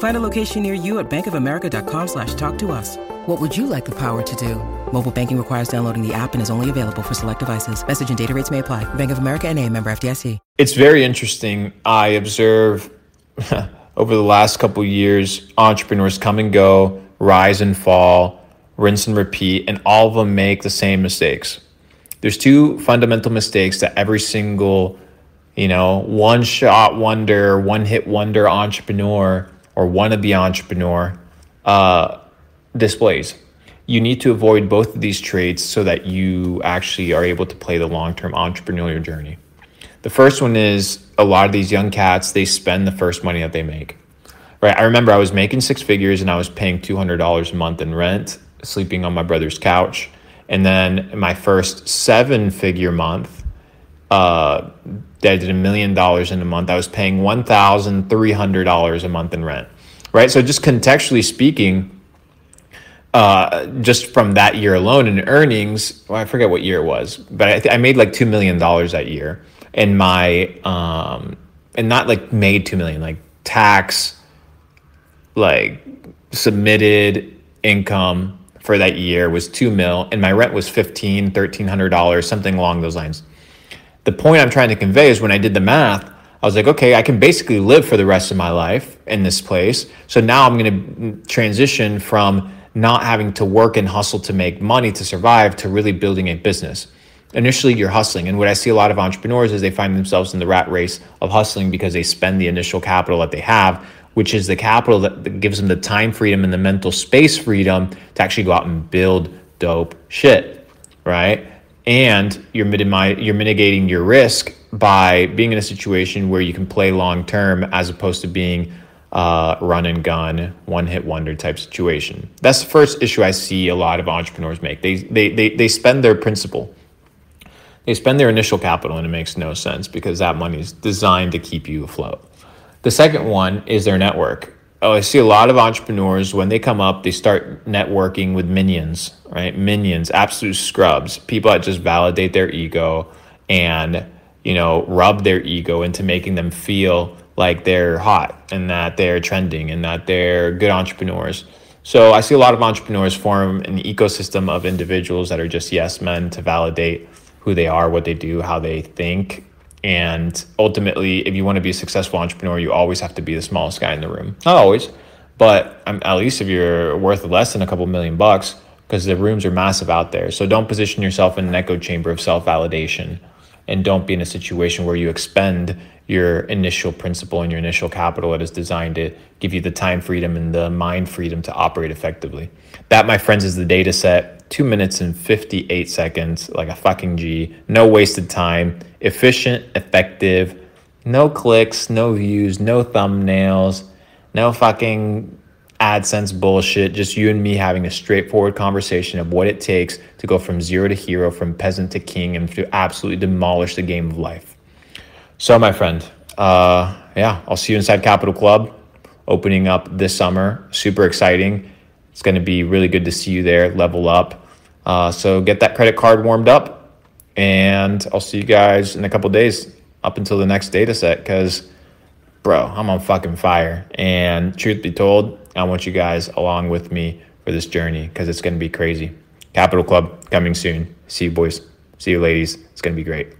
Find a location near you at bankofamerica.com slash talk to us. What would you like the power to do? Mobile banking requires downloading the app and is only available for select devices. Message and data rates may apply. Bank of America and a member FDIC. It's very interesting. I observe over the last couple years, entrepreneurs come and go, rise and fall, rinse and repeat, and all of them make the same mistakes. There's two fundamental mistakes that every single, you know, one shot wonder, one hit wonder entrepreneur or wannabe entrepreneur uh, displays. You need to avoid both of these traits so that you actually are able to play the long term entrepreneurial journey. The first one is a lot of these young cats, they spend the first money that they make. Right. I remember I was making six figures and I was paying $200 a month in rent, sleeping on my brother's couch. And then my first seven figure month, uh, I did a million dollars in a month. I was paying $1,300 a month in rent. Right. So, just contextually speaking, uh, just from that year alone in earnings, well, I forget what year it was, but I, th- I made like $2 million that year. And my, um, and not like made 2 million, like tax, like submitted income for that year was 2 mil. And my rent was 15, $1,300, something along those lines. The point I'm trying to convey is when I did the math, I was like, okay, I can basically live for the rest of my life in this place. So now I'm going to transition from not having to work and hustle to make money to survive to really building a business. Initially, you're hustling. And what I see a lot of entrepreneurs is they find themselves in the rat race of hustling because they spend the initial capital that they have, which is the capital that gives them the time freedom and the mental space freedom to actually go out and build dope shit, right? And you're, you're mitigating your risk by being in a situation where you can play long term as opposed to being uh, run and gun, one hit wonder type situation. That's the first issue I see a lot of entrepreneurs make. They, they, they, they spend their principal, they spend their initial capital, and it makes no sense because that money is designed to keep you afloat. The second one is their network. Oh, I see a lot of entrepreneurs when they come up, they start networking with minions, right? Minions, absolute scrubs, people that just validate their ego and, you know, rub their ego into making them feel like they're hot and that they're trending and that they're good entrepreneurs. So I see a lot of entrepreneurs form an ecosystem of individuals that are just yes men to validate who they are, what they do, how they think. And ultimately, if you want to be a successful entrepreneur, you always have to be the smallest guy in the room. Not always, but at least if you're worth less than a couple million bucks, because the rooms are massive out there. So don't position yourself in an echo chamber of self validation and don't be in a situation where you expend your initial principle and your initial capital that is designed to give you the time freedom and the mind freedom to operate effectively. That, my friends, is the data set. Two minutes and 58 seconds, like a fucking G. No wasted time. Efficient, effective. No clicks, no views, no thumbnails, no fucking AdSense bullshit. Just you and me having a straightforward conversation of what it takes to go from zero to hero, from peasant to king, and to absolutely demolish the game of life. So, my friend, uh, yeah, I'll see you inside Capital Club opening up this summer. Super exciting. It's going to be really good to see you there, level up. Uh, so, get that credit card warmed up, and I'll see you guys in a couple days up until the next data set because, bro, I'm on fucking fire. And truth be told, I want you guys along with me for this journey because it's going to be crazy. Capital Club coming soon. See you, boys. See you, ladies. It's going to be great.